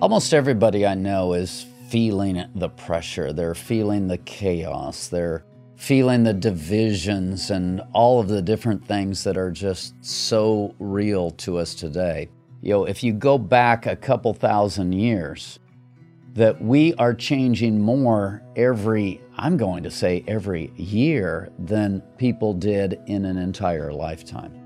Almost everybody I know is feeling the pressure. They're feeling the chaos. They're feeling the divisions and all of the different things that are just so real to us today. You know, if you go back a couple thousand years, that we are changing more every, I'm going to say every year, than people did in an entire lifetime.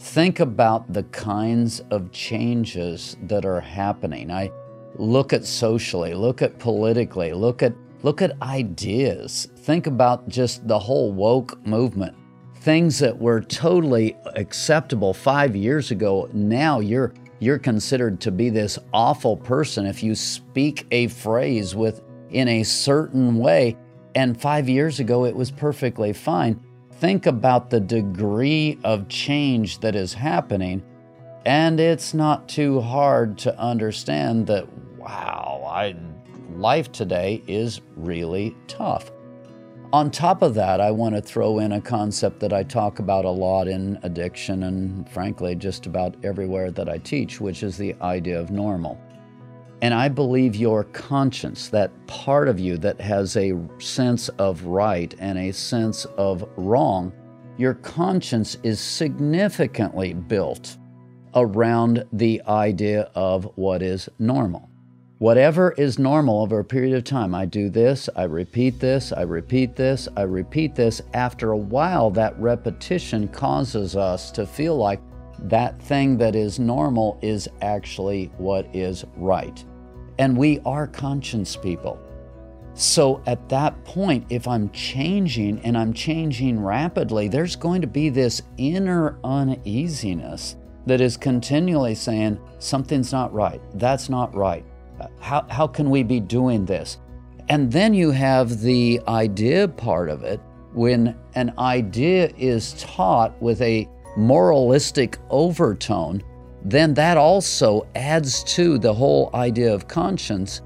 Think about the kinds of changes that are happening. I look at socially, look at politically, look at look at ideas. Think about just the whole woke movement. Things that were totally acceptable 5 years ago, now you're you're considered to be this awful person if you speak a phrase with in a certain way and 5 years ago it was perfectly fine. Think about the degree of change that is happening and it's not too hard to understand that wow, I, life today is really tough. On top of that, I want to throw in a concept that I talk about a lot in addiction and, frankly, just about everywhere that I teach, which is the idea of normal. And I believe your conscience, that part of you that has a sense of right and a sense of wrong, your conscience is significantly built around the idea of what is normal. Whatever is normal over a period of time, I do this, I repeat this, I repeat this, I repeat this. After a while, that repetition causes us to feel like that thing that is normal is actually what is right. And we are conscience people. So at that point, if I'm changing and I'm changing rapidly, there's going to be this inner uneasiness that is continually saying, something's not right, that's not right how, how can we be doing this? And then you have the idea part of it. When an idea is taught with a moralistic overtone, then that also adds to the whole idea of conscience.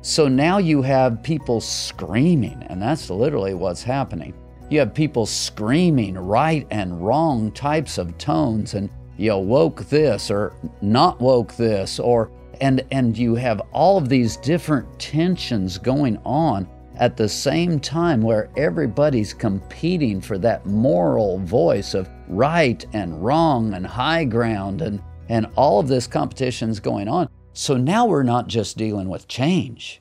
So now you have people screaming, and that's literally what's happening. You have people screaming right and wrong types of tones, and you woke this or not woke this, or and and you have all of these different tensions going on at the same time where everybody's competing for that moral voice of right and wrong and high ground and and all of this competition's going on. So now we're not just dealing with change.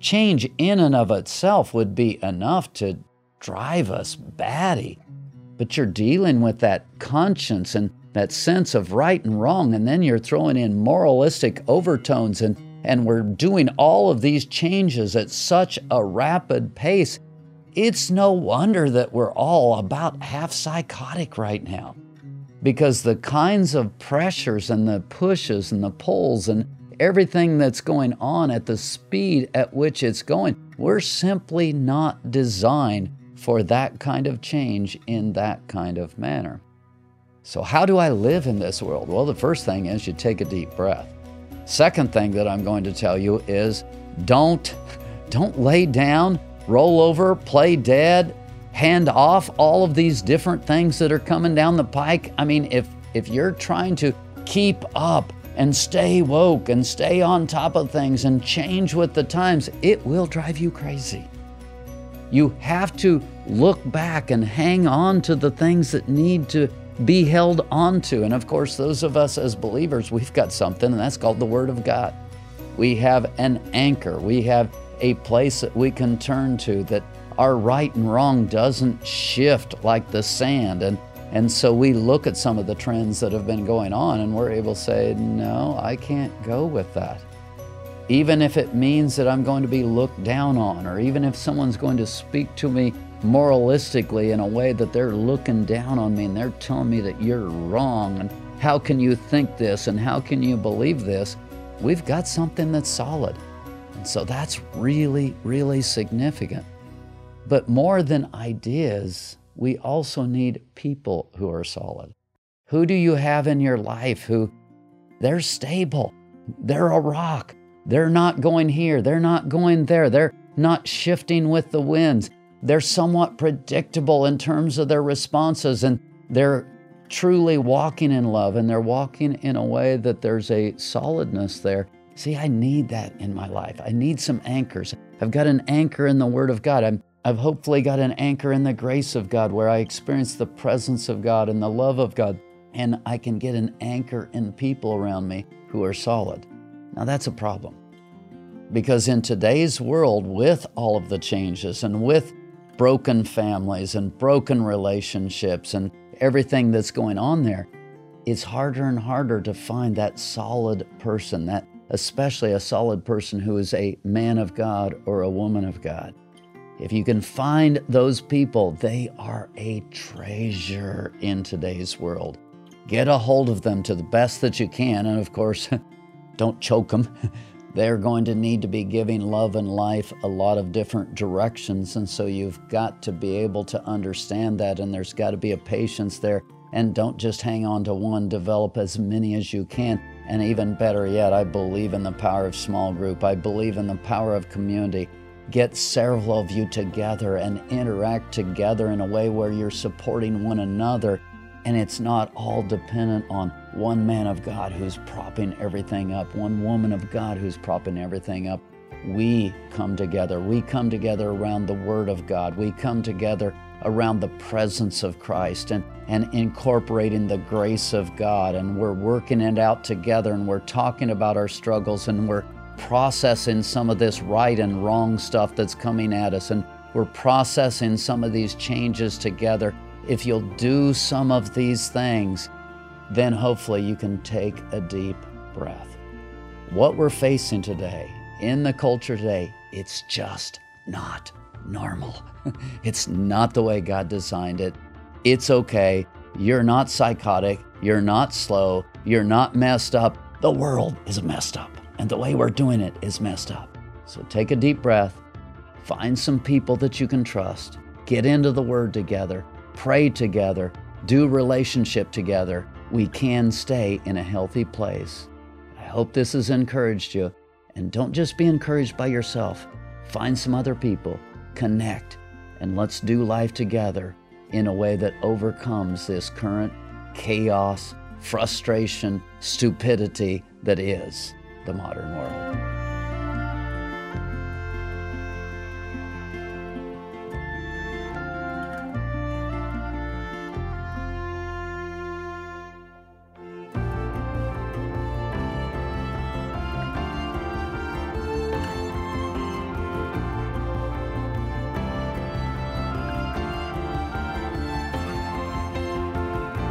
Change in and of itself would be enough to drive us batty. But you're dealing with that conscience and that sense of right and wrong, and then you're throwing in moralistic overtones, and, and we're doing all of these changes at such a rapid pace. It's no wonder that we're all about half psychotic right now. Because the kinds of pressures and the pushes and the pulls and everything that's going on at the speed at which it's going, we're simply not designed for that kind of change in that kind of manner. So, how do I live in this world? Well, the first thing is you take a deep breath. Second thing that I'm going to tell you is don't don't lay down, roll over, play dead, hand off all of these different things that are coming down the pike. I mean, if if you're trying to keep up and stay woke and stay on top of things and change with the times, it will drive you crazy. You have to look back and hang on to the things that need to be held onto. And of course, those of us as believers, we've got something, and that's called the Word of God. We have an anchor, we have a place that we can turn to that our right and wrong doesn't shift like the sand. And, and so we look at some of the trends that have been going on and we're able to say, no, I can't go with that. Even if it means that I'm going to be looked down on, or even if someone's going to speak to me moralistically in a way that they're looking down on me and they're telling me that you're wrong and how can you think this and how can you believe this? We've got something that's solid. And so that's really, really significant. But more than ideas, we also need people who are solid. Who do you have in your life who they're stable? They're a rock. They're not going here. They're not going there. They're not shifting with the winds they're somewhat predictable in terms of their responses and they're truly walking in love and they're walking in a way that there's a solidness there See, I need that in my life. I need some anchors. I've got an anchor in the Word of God. I'm, I've hopefully got an anchor in the grace of God where I experience the presence of God and the love of God. And I can get an anchor in people around me who are solid. Now, that's a problem. Because in today's world, with all of the changes and with broken families and broken relationships and everything that's going on there, it's harder and harder to find that solid person, that especially a solid person who is a man of God or a woman of God. If you can find those people, they are a treasure in today's world. Get a hold of them to the best that you can, and of course, don't choke them. They're going to need to be giving love and life a lot of different directions, and so you've got to be able to understand that, and there's got to be a patience there. And don't just hang on to one, develop as many as you can. And even better yet, I believe in the power of small group. I believe in the power of community. Get several of you together and interact together in a way where you're supporting one another. And it's not all dependent on one man of God who's propping everything up, one woman of God who's propping everything up. We come together. We come together around the Word of God. We come together around the presence of Christ and, and incorporating the grace of God. And we're working it out together and we're talking about our struggles and we're processing some of this right and wrong stuff that's coming at us. And we're processing some of these changes together. If you'll do some of these things, then hopefully you can take a deep breath. What we're facing today in the culture today, it's just not normal. it's not the way God designed it. It's okay. You're not psychotic. You're not slow. You're not messed up. The world is messed up, and the way we're doing it is messed up. So take a deep breath, find some people that you can trust, get into the Word together, pray together, do relationship together. We can stay in a healthy place. I hope this has encouraged you. And don't just be encouraged by yourself, find some other people connect, and let's do life together in a way that overcomes this current chaos, frustration, stupidity that is the modern world.